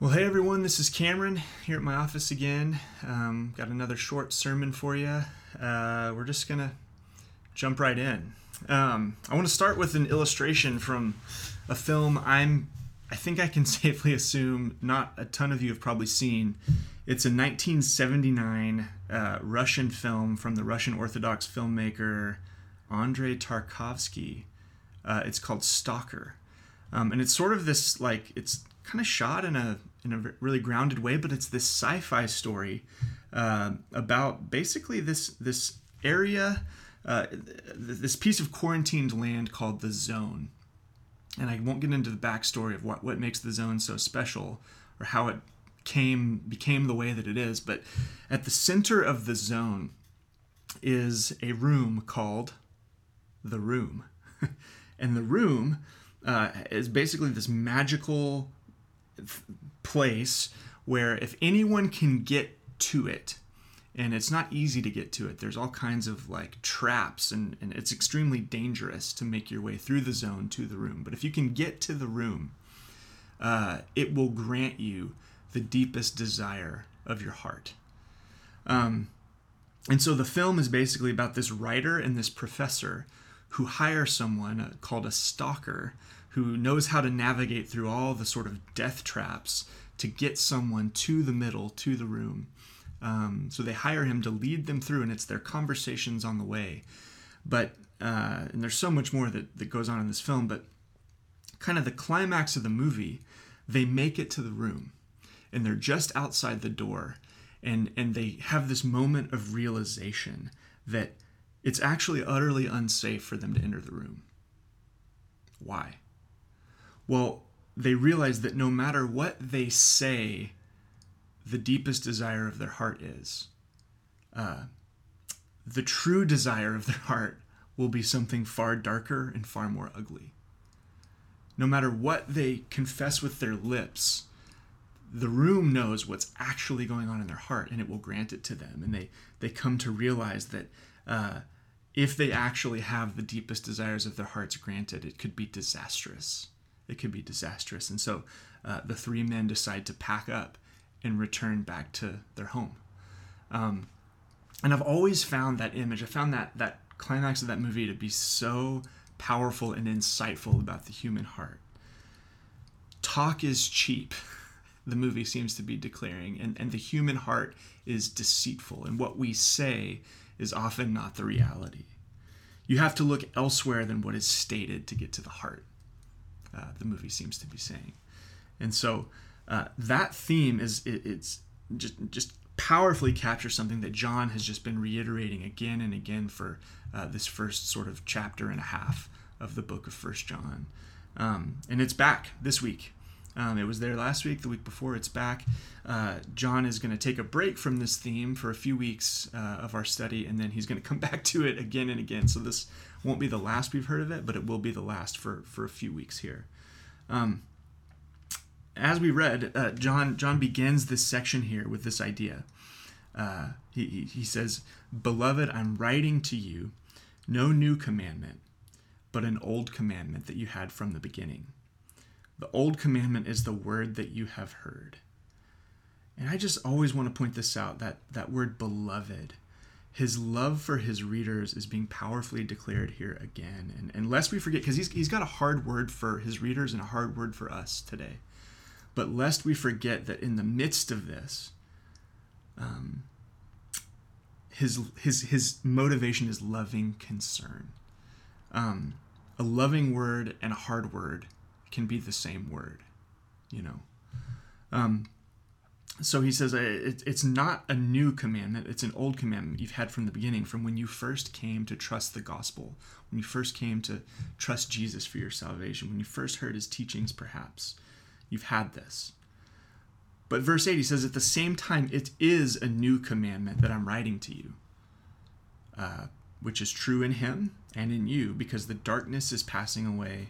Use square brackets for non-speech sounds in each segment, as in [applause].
Well, hey everyone, this is Cameron here at my office again. Um, got another short sermon for you. Uh, we're just gonna jump right in. Um, I want to start with an illustration from a film I'm, I think I can [laughs] safely assume not a ton of you have probably seen. It's a 1979 uh, Russian film from the Russian Orthodox filmmaker Andrei Tarkovsky. Uh, it's called Stalker. Um, and it's sort of this like it's kind of shot in a in a really grounded way, but it's this sci-fi story uh, about basically this this area, uh, this piece of quarantined land called the Zone. And I won't get into the backstory of what what makes the Zone so special or how it came became the way that it is, but at the center of the Zone is a room called the Room, [laughs] and the Room. Uh, is basically this magical place where if anyone can get to it, and it's not easy to get to it, there's all kinds of like traps, and, and it's extremely dangerous to make your way through the zone to the room. But if you can get to the room, uh, it will grant you the deepest desire of your heart. Um, and so the film is basically about this writer and this professor who hire someone uh, called a stalker who knows how to navigate through all the sort of death traps to get someone to the middle, to the room. Um, so they hire him to lead them through, and it's their conversations on the way. But, uh, and there's so much more that, that goes on in this film, but kind of the climax of the movie, they make it to the room, and they're just outside the door, and, and they have this moment of realization that it's actually utterly unsafe for them to enter the room. Why? Well, they realize that no matter what they say, the deepest desire of their heart is, uh, the true desire of their heart will be something far darker and far more ugly. No matter what they confess with their lips, the room knows what's actually going on in their heart and it will grant it to them. And they, they come to realize that uh, if they actually have the deepest desires of their hearts granted, it could be disastrous it could be disastrous. And so uh, the three men decide to pack up and return back to their home. Um, and I've always found that image, I found that that climax of that movie to be so powerful and insightful about the human heart. Talk is cheap, the movie seems to be declaring, and, and the human heart is deceitful, and what we say is often not the reality. You have to look elsewhere than what is stated to get to the heart uh, the movie seems to be saying. And so uh, that theme is it, it's just just powerfully captures something that John has just been reiterating again and again for uh, this first sort of chapter and a half of the book of First John. Um, and it's back this week. Um, it was there last week, the week before, it's back. Uh, John is going to take a break from this theme for a few weeks uh, of our study, and then he's going to come [laughs] back to it again and again. So this won't be the last we've heard of it, but it will be the last for, for a few weeks here. Um, as we read, uh, John John begins this section here with this idea. Uh, he, he says, "Beloved, I'm writing to you no new commandment, but an old commandment that you had from the beginning. The old commandment is the word that you have heard." And I just always want to point this out that that word beloved his love for his readers is being powerfully declared here again. And, and lest we forget, because he's, he's got a hard word for his readers and a hard word for us today. But lest we forget that in the midst of this, um, his, his, his motivation is loving concern. Um, a loving word and a hard word can be the same word, you know. Um, so he says uh, it's not a new commandment it's an old commandment you've had from the beginning from when you first came to trust the gospel when you first came to trust jesus for your salvation when you first heard his teachings perhaps you've had this but verse 8 he says at the same time it is a new commandment that i'm writing to you uh, which is true in him and in you because the darkness is passing away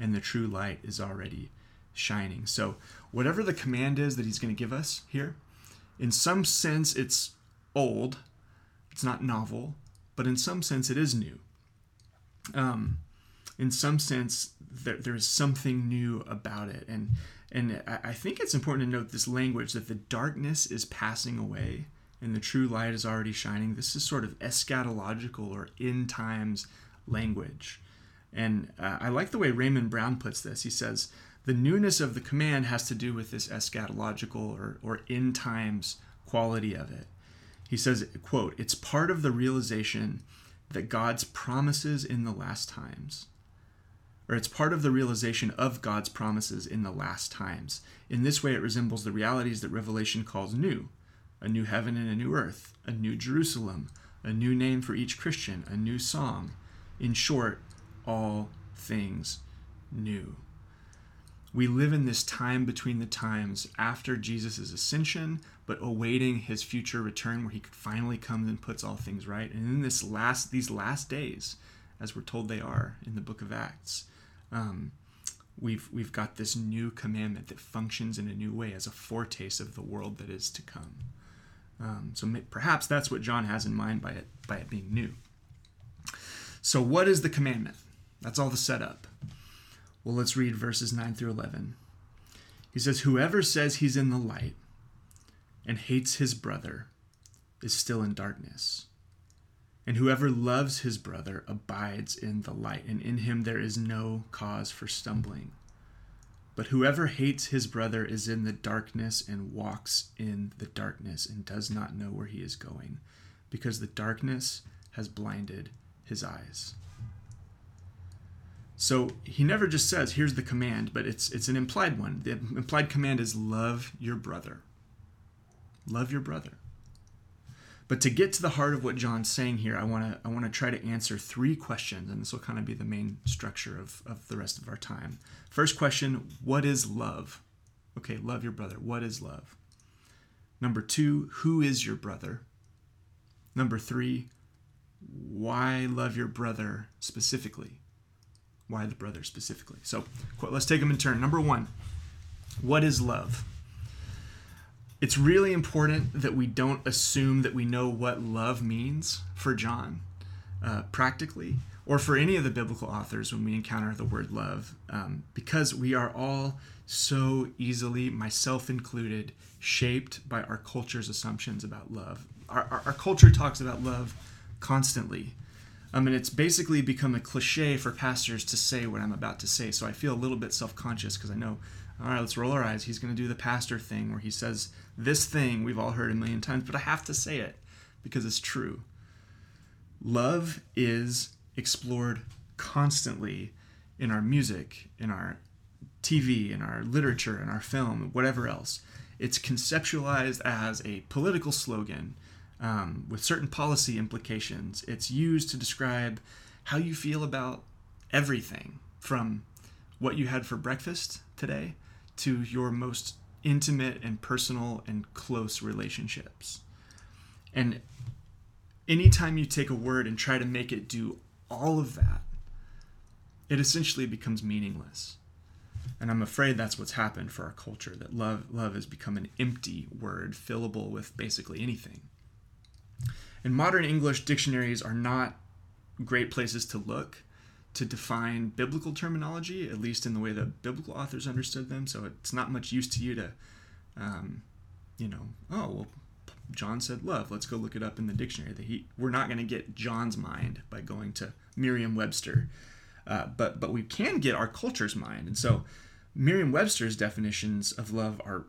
and the true light is already shining. So, whatever the command is that he's going to give us here, in some sense it's old, it's not novel, but in some sense it is new. Um, in some sense, there, there is something new about it. And And I think it's important to note this language that the darkness is passing away and the true light is already shining. This is sort of eschatological or end times language. And uh, I like the way Raymond Brown puts this. He says, the newness of the command has to do with this eschatological or, or end times quality of it. He says, quote, it's part of the realization that God's promises in the last times, or it's part of the realization of God's promises in the last times. In this way, it resembles the realities that Revelation calls new a new heaven and a new earth, a new Jerusalem, a new name for each Christian, a new song. In short, all things new. We live in this time between the times after Jesus' ascension, but awaiting his future return where he could finally comes and puts all things right. And in this last these last days, as we're told they are in the book of Acts, um, we've we've got this new commandment that functions in a new way as a foretaste of the world that is to come. Um, so perhaps that's what John has in mind by it by it being new. So what is the commandment? That's all the setup. Well, let's read verses 9 through 11. He says, Whoever says he's in the light and hates his brother is still in darkness. And whoever loves his brother abides in the light, and in him there is no cause for stumbling. But whoever hates his brother is in the darkness and walks in the darkness and does not know where he is going, because the darkness has blinded his eyes. So he never just says, here's the command, but it's it's an implied one. The implied command is love your brother. Love your brother. But to get to the heart of what John's saying here, I want to I want to try to answer three questions, and this will kind of be the main structure of, of the rest of our time. First question, what is love? Okay, love your brother. What is love? Number two, who is your brother? Number three, why love your brother specifically? Why the brother specifically? So let's take them in turn. Number one, what is love? It's really important that we don't assume that we know what love means for John uh, practically or for any of the biblical authors when we encounter the word love, um, because we are all so easily, myself included, shaped by our culture's assumptions about love. Our, our, our culture talks about love constantly. I mean, it's basically become a cliche for pastors to say what I'm about to say. So I feel a little bit self conscious because I know, all right, let's roll our eyes. He's going to do the pastor thing where he says this thing we've all heard a million times, but I have to say it because it's true. Love is explored constantly in our music, in our TV, in our literature, in our film, whatever else. It's conceptualized as a political slogan um, with certain policy implications. It's used to describe how you feel about everything from what you had for breakfast today to your most intimate and personal and close relationships. And anytime you take a word and try to make it do all of that, it essentially becomes meaningless. And I'm afraid that's what's happened for our culture that love love has become an empty word fillable with basically anything. And modern English dictionaries are not great places to look to define biblical terminology, at least in the way that biblical authors understood them. So it's not much use to you to, um, you know, oh, well, John said love. Let's go look it up in the dictionary. That he, we're not going to get John's mind by going to Merriam-Webster, uh, but but we can get our culture's mind. And so, Merriam-Webster's definitions of love are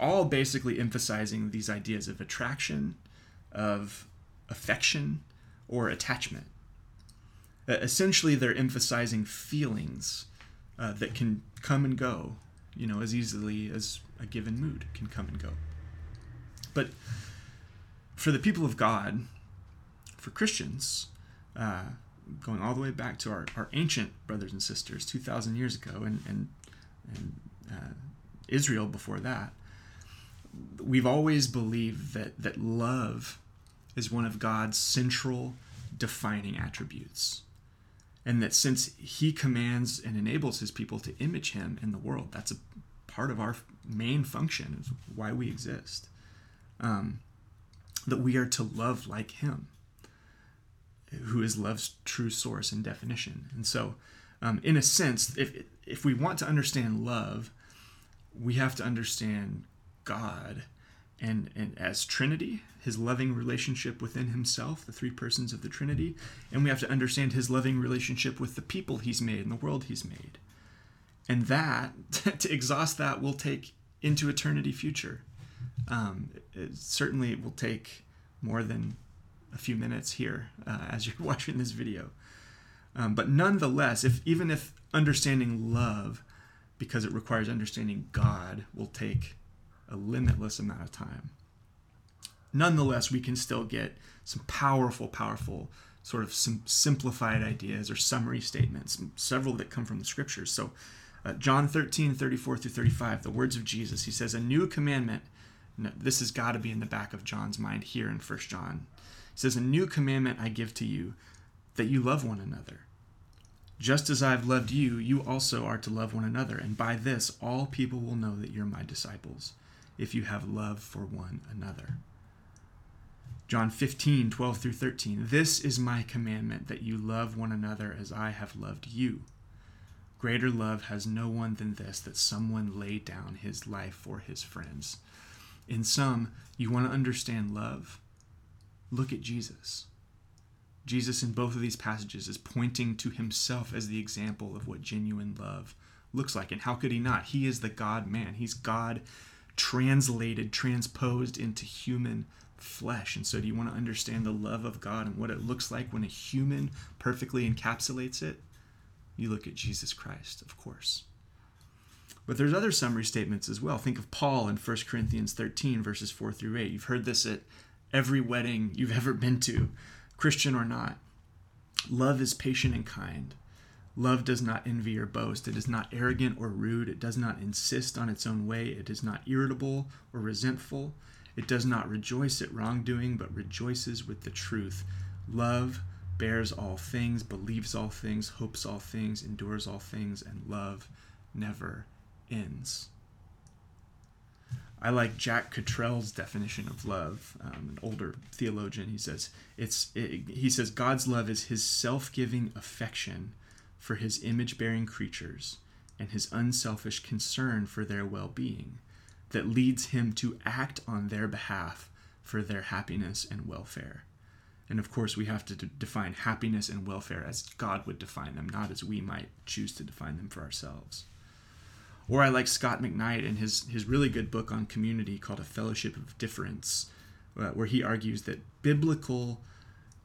all basically emphasizing these ideas of attraction, of affection, or attachment. Uh, essentially, they're emphasizing feelings uh, that can come and go, you know, as easily as a given mood can come and go. But for the people of God, for Christians, uh, going all the way back to our, our ancient brothers and sisters 2,000 years ago and, and, and uh, Israel before that, we've always believed that, that love is one of God's central defining attributes. And that since he commands and enables his people to image him in the world that's a part of our main function is why we exist. Um, that we are to love like him who is love's true source and definition. And so um, in a sense if if we want to understand love we have to understand God and, and as Trinity, his loving relationship within himself, the three persons of the Trinity, and we have to understand his loving relationship with the people he's made and the world he's made. And that, [laughs] to exhaust that, will take into eternity future. Um, it certainly will take more than a few minutes here uh, [laughs] as you're watching this video. Um, but nonetheless, if even if understanding love, because it requires understanding God, will take a limitless amount of time, nonetheless, we can still get some powerful, powerful sort of sim- simplified ideas or summary statements, several that come from the scriptures. So, uh, John 13, 34 through 35, the words of Jesus, he says, A new commandment. This has got to be in the back of John's mind here in First John. He says, A new commandment I give to you, that you love one another. Just as I have loved you, you also are to love one another. And by this, all people will know that you're my disciples, if you have love for one another. John 15, 12 through 13. This is my commandment, that you love one another as I have loved you. Greater love has no one than this, that someone lay down his life for his friends. In sum, you want to understand love? Look at Jesus. Jesus, in both of these passages, is pointing to himself as the example of what genuine love looks like. And how could he not? He is the God man, he's God translated, transposed into human flesh. And so, do you want to understand the love of God and what it looks like when a human perfectly encapsulates it? You look at Jesus Christ, of course. But there's other summary statements as well. Think of Paul in 1 Corinthians 13, verses 4 through 8. You've heard this at every wedding you've [laughs] ever been to. Christian or not. Love is patient and kind. Love does not envy or boast. It is not arrogant or rude. It does not insist on its own way. It is not irritable or resentful. It does not rejoice at wrongdoing, but rejoices with the truth. Love bears all things, believes all things, hopes all things, endures all things, and love never ends. I like Jack Cottrell's definition of love, um, an older theologian. He says it's it, he says God's love is his self-giving affection for his image-bearing creatures and his unselfish concern for their well-being that leads him to act on their behalf for their happiness and welfare. And of course, we have to d- define happiness and welfare as God would define them, not as we might choose to define them for ourselves. Or I like Scot McKnight and his, his really good book on community called A Fellowship of Differents, uh, where he argues that biblical,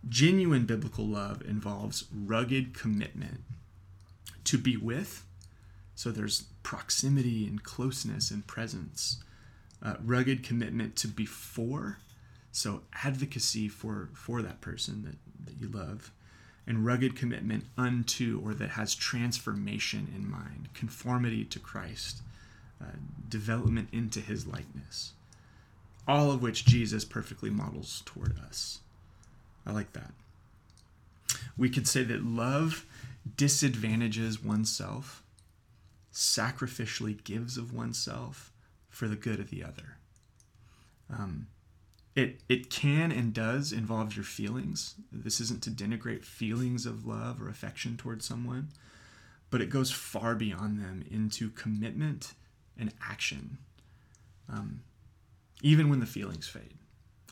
genuine biblical love involves rugged commitment to be with. So there's proximity and closeness and presence. Uh, rugged commitment to before. So advocacy for, for that person that, that you love and rugged commitment unto or that has transformation in mind, conformity to Christ, uh, development into his likeness. All of which Jesus perfectly models toward us. I like that. We could say that love disadvantages oneself, sacrificially gives of oneself for the good of the other. Um, it it can and does involve your feelings. This isn't to denigrate feelings of love or affection towards someone, but it goes far beyond them into commitment and action. Um, even when the feelings fade,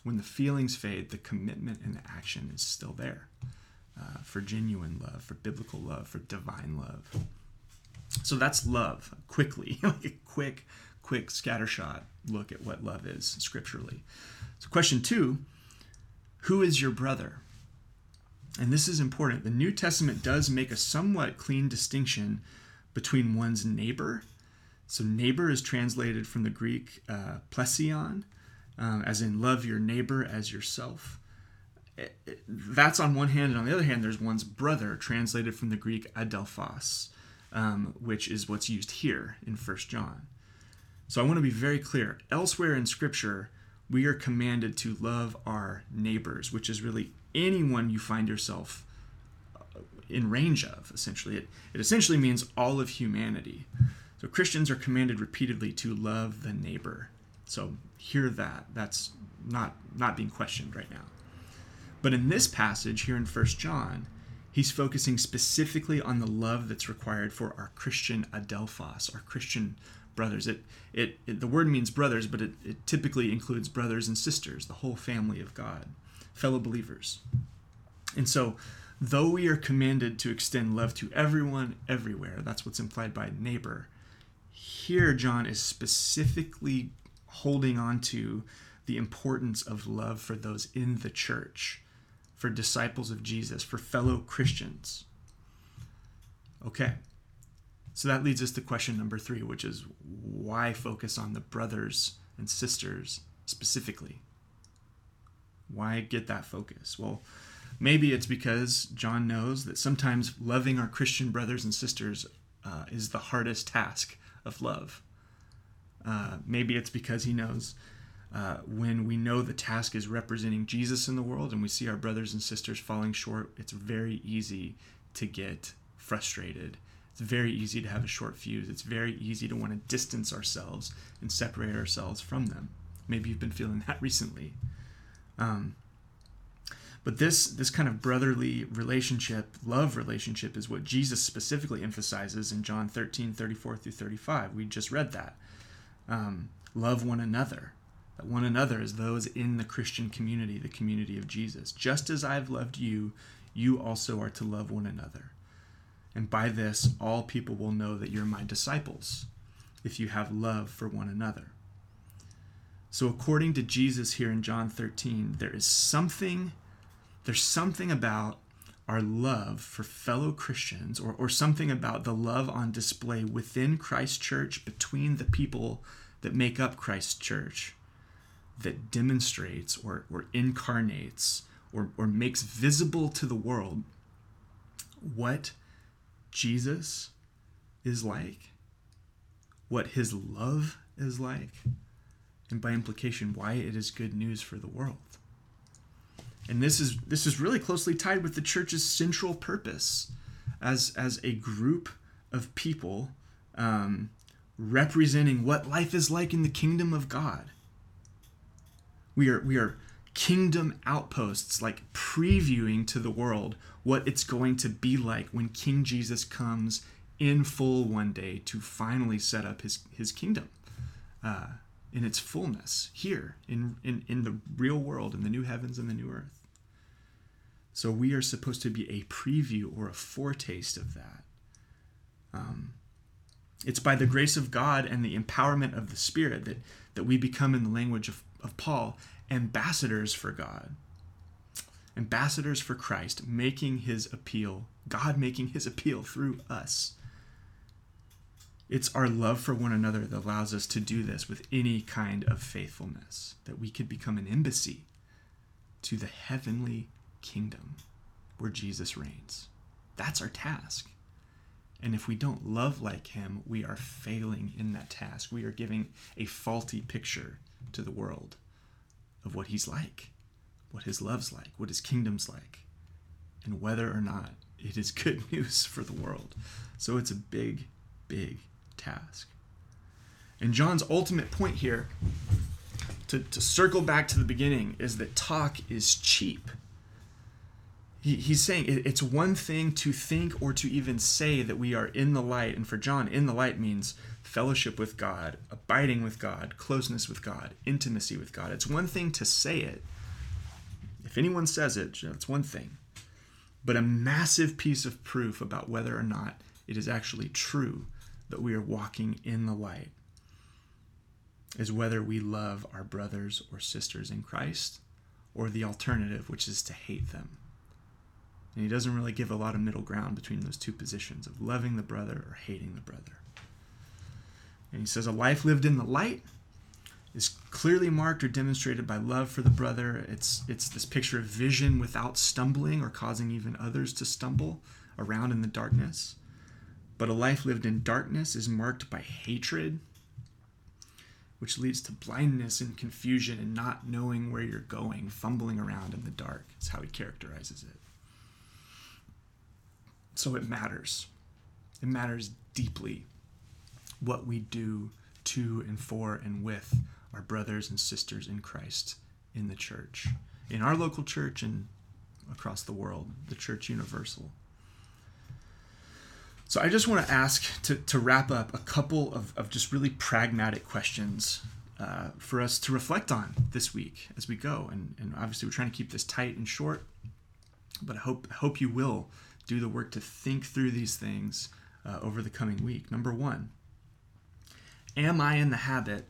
when the feelings fade, the commitment and the action is still there uh, for genuine love, for biblical love, for divine love. So that's love. Quickly, [laughs] like a quick, quick scattershot look at what love is scripturally. So, question two Who is your brother? And this is important. The New Testament does make a somewhat clean distinction between one's neighbor. So, neighbor is translated from the Greek uh, plesion, um, as in love your neighbor as yourself. That's on one hand, and on the other hand, there's one's brother, translated from the Greek adelphos, um, which is what's used here in First John. So I want to be very clear. Elsewhere in Scripture, we are commanded to love our neighbors, which is really anyone you find yourself uh, in range of, essentially. It, it essentially means all of humanity. So Christians are commanded repeatedly to love the neighbor. So hear that. That's not, not being questioned right now. But in this passage here in First John, he's focusing specifically on the love that's required for our Christian adelphos, our Christian brothers. It, it, it the word means brothers, but it, it typically includes brothers and sisters, the whole family of God, fellow believers. And so, though we are commanded to extend love to everyone everywhere, that's what's implied by neighbor. Here, John is specifically holding on to the importance of love for those in the church, for disciples of Jesus, for fellow Christians. Okay, so that leads us to question number three, which is why focus on the brothers and sisters specifically? Why get that focus? Well, maybe it's because John knows that sometimes loving our Christian brothers and sisters uh, is the hardest task of love. Uh, maybe it's because he knows uh, when we know the task is representing Jesus in the world and we see our brothers and sisters falling short, it's very easy to get frustrated. It's very easy to have a short fuse. It's very easy to want to distance ourselves and separate ourselves from them. Maybe you've been feeling [laughs] that recently. Um, but this this kind of brotherly relationship, love relationship, is what Jesus specifically emphasizes in John 13, 34 through 35. We just read that. Um, love one another. One another as those in the Christian community, the community of Jesus. Just as I've loved you, you also are to love one another. And by this, all people will know that you're my disciples, if you have love for one another. So, according to Jesus here in John 13, there is something there's something about our love for fellow Christians, or, or something about the love on display within Christ Church, between the people that make up Christ Church, that demonstrates or, or incarnates or, or makes visible to the world what Jesus is like, what his love is like, and by implication, why it is good news for the world and this is this is really closely tied with the church's central purpose as as a group of people um, representing what life is like in the kingdom of God. We are we are kingdom outposts, like previewing to the world what it's going to be like when King Jesus comes in full one day to finally set up his his kingdom. Uh, in its fullness here in, in, in the real world, in the new heavens and the new earth. So we are supposed to be a preview or a foretaste of that. Um, it's by the grace of God and the empowerment of the Spirit that, that we become, in the language of, of Paul, ambassadors for God. Ambassadors for Christ, making his appeal, God making his appeal through us. It's our love for one another that allows us to do this with any kind of faithfulness, that we could become an embassy to the heavenly kingdom where Jesus reigns. That's our task. And if we don't love like him, we are failing in that task. We are giving a faulty picture to the world of what he's like, what his love's like, what his kingdom's like, and whether or not it is good [laughs] news for the world. So it's a big, big task. And John's ultimate point here, to, to circle back to the beginning, is that talk is cheap. He, he's saying it, it's one thing to think or to even say that we are in the light. And for John, in the light means fellowship with God, abiding with God, closeness with God, intimacy with God. It's one thing to say it. If anyone says it, it's one thing. But a massive piece of proof about whether or not it is actually true that we are walking in the light is whether we love our brothers or sisters in Christ or the alternative, which is to hate them. And he doesn't really give a lot of middle ground between those two positions of loving the brother or hating the brother. And he says, A life lived in the light is clearly marked or demonstrated by love for the brother. It's, it's this picture of vision without stumbling or causing even others to stumble around in the darkness. But a life lived in darkness is marked by hatred, which leads to blindness and confusion and not knowing where you're going, fumbling around in the dark. Is how he characterizes it. So it matters. It matters deeply what we do to and for and with our brothers and sisters in Christ in the church, in our local church and across the world, the church universal. So I just want to ask to, to wrap up a couple of, of just really pragmatic questions uh, for us to reflect on this week as we go. And, and obviously, we're trying to keep this tight and short, but I hope, I hope you will do the work to think through these things uh, over the coming week. Number one, am I in the habit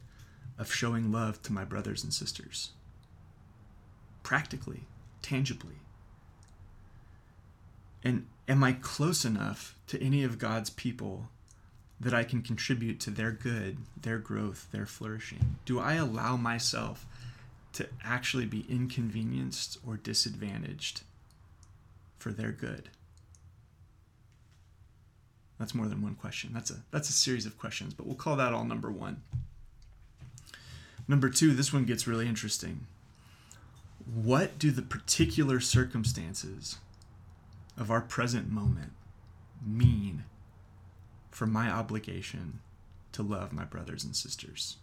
of showing love to my brothers and sisters? Practically, tangibly. And am I close enough to any of God's people that I can contribute to their good, their growth, their flourishing? Do I allow myself to actually be inconvenienced or disadvantaged for their good? That's more than one question. That's a that's a series of questions, but we'll call that all number 1. Number 2, this one gets really interesting. What do the particular circumstances of our present moment mean for my obligation to love my brothers and sisters?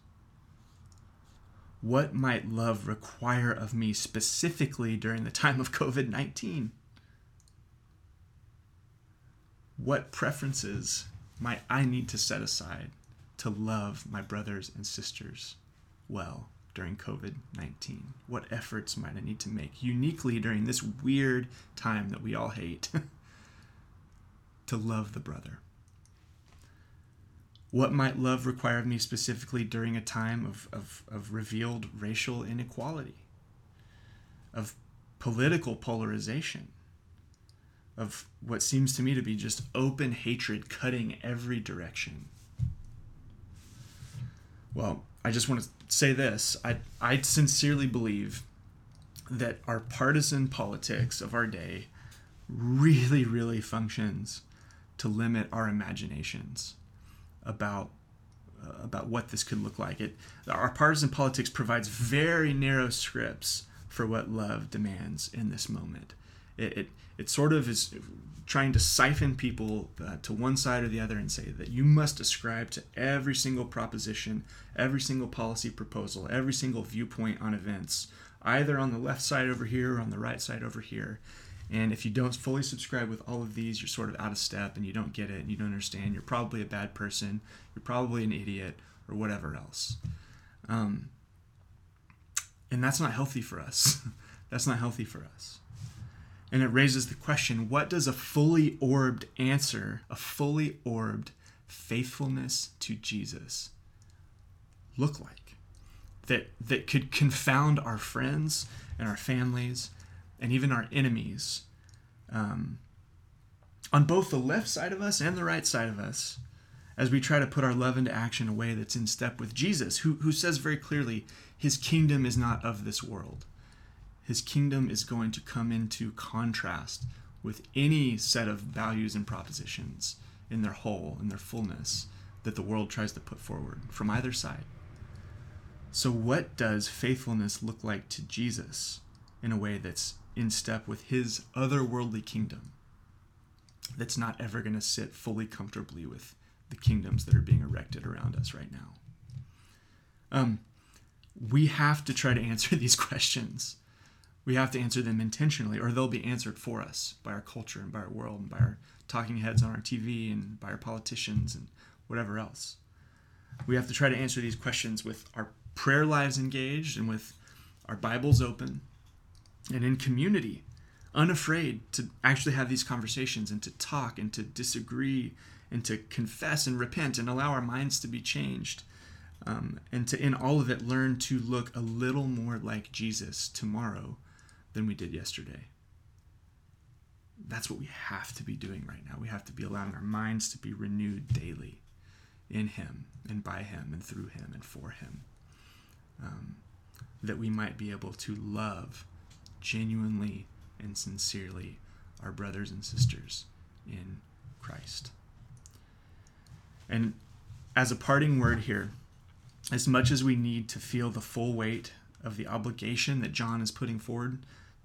What might love require of me specifically during the time of COVID 19? What preferences might I need to set aside to love my brothers and sisters well? during COVID 19? What efforts might I need to make uniquely during this weird time that we all hate [laughs] to love the brother? What might love require of me specifically during a time of, of, of revealed racial inequality, of political polarization, of what seems to me to be just open hatred cutting every direction? Well, I just want to say this I, I sincerely believe that our partisan politics of our day really, really functions to limit our imaginations about uh, about what this could look like. It our partisan politics provides very narrow scripts for what love demands in this moment. It, it, it sort of is trying to siphon people uh, to one side or the other and say that you must ascribe to every single proposition, every single policy proposal, every single viewpoint on events, either on the left side over here or on the right side over here. And if you don't fully subscribe with all of these, you're sort of out of step and you don't get it and you don't understand. You're probably a bad person, you're probably an idiot, or whatever else. Um, and that's not healthy for us. [laughs] that's not healthy for us. And it raises the question what does a fully orbed answer, a fully orbed faithfulness to Jesus, look like? That, that could confound our friends and our families and even our enemies um, on both the left side of us and the right side of us as we try to put our love into action in a way that's in step with Jesus, who, who says very clearly, His kingdom is not of this world his kingdom is going to come into contrast with any set of values and propositions in their whole, in their fullness, that the world tries to put forward from either side. So, what does faithfulness look like to Jesus in a way that's in step with his otherworldly kingdom that's not ever going to sit fully comfortably with the kingdoms that are being erected around us right now? Um, we have to try to answer [laughs] these questions we have to answer them intentionally, or they'll be answered for us by our culture and by our world and by our talking heads on our TV and by our politicians and whatever else. We have to try to answer these questions with our prayer lives engaged and with our Bibles open and in community, unafraid to actually have these conversations and to talk and to disagree and to confess and repent and allow our minds to be changed. Um, and to, in all of it, learn to look a little more like Jesus tomorrow than we did yesterday. That's what we have to be doing right now. We have to be allowing our minds to be renewed daily in Him and by Him and through Him and for Him. Um, that we might be able to love genuinely and sincerely our brothers and sisters in Christ. And as a parting word here, as much as we need to feel the full weight of the obligation that John is putting forward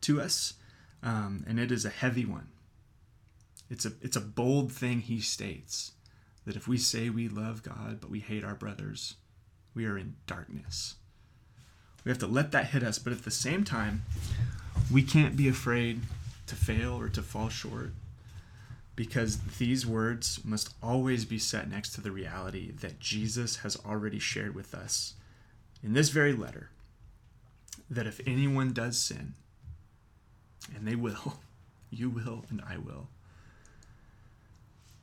to us, um, and it is a heavy one. It's a it's a bold thing he states that if we say we love God but we hate our brothers, we are in darkness. We have to let that hit us, but at the same time, we can't be afraid to fail or to fall short. because these words must always be set next to the reality that Jesus has already shared with us in this very letter that if anyone does sin, and they will, [laughs] you will, and I will,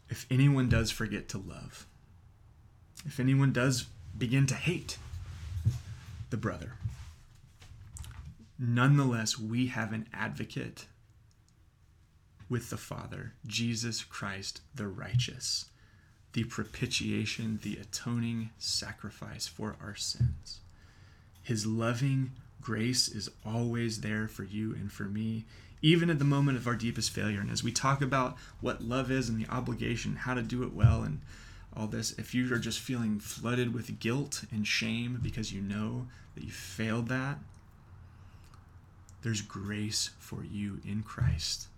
if anyone does forget to love, if anyone does begin to hate the brother, nonetheless, we have an advocate with the Father, Jesus Christ the righteous, the propitiation, the atoning sacrifice for our sins. His loving grace is always there for you and for me, even at the moment of our deepest failure. And as we talk about what love is and the obligation, how to do it well, and all this, if you are just feeling flooded with guilt and shame because you know that you failed that, there's grace for you in Christ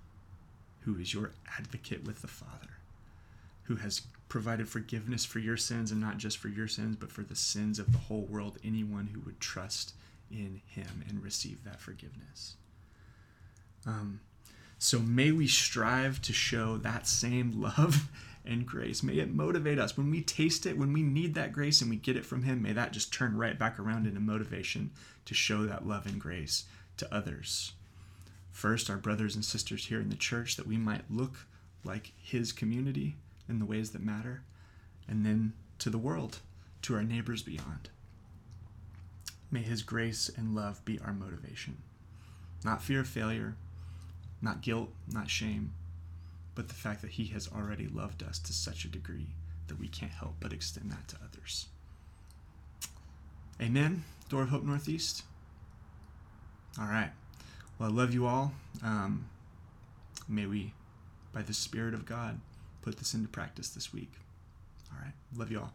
who is your advocate with the Father, who has provided forgiveness for your sins, and not just for your sins, but for the sins of the whole world, anyone who would trust in Him and receive that forgiveness. Um, so may we strive to show that same love [laughs] and grace. May it motivate us. When we taste it, when we need that grace and we get it from Him, may that just turn right back around into motivation to show that love and grace to others first our brothers and sisters here in the church that we might look like his community in the ways that matter, and then to the world, to our neighbors beyond. May his grace and love be our motivation. Not fear of failure, not guilt, not shame, but the fact that he has already loved us to such a degree that we can't help but extend that to others. Amen. Door of Hope Northeast. All right. Well, I love you all. Um, may we, by the Spirit of God, put this into practice this week. All right. Love you all.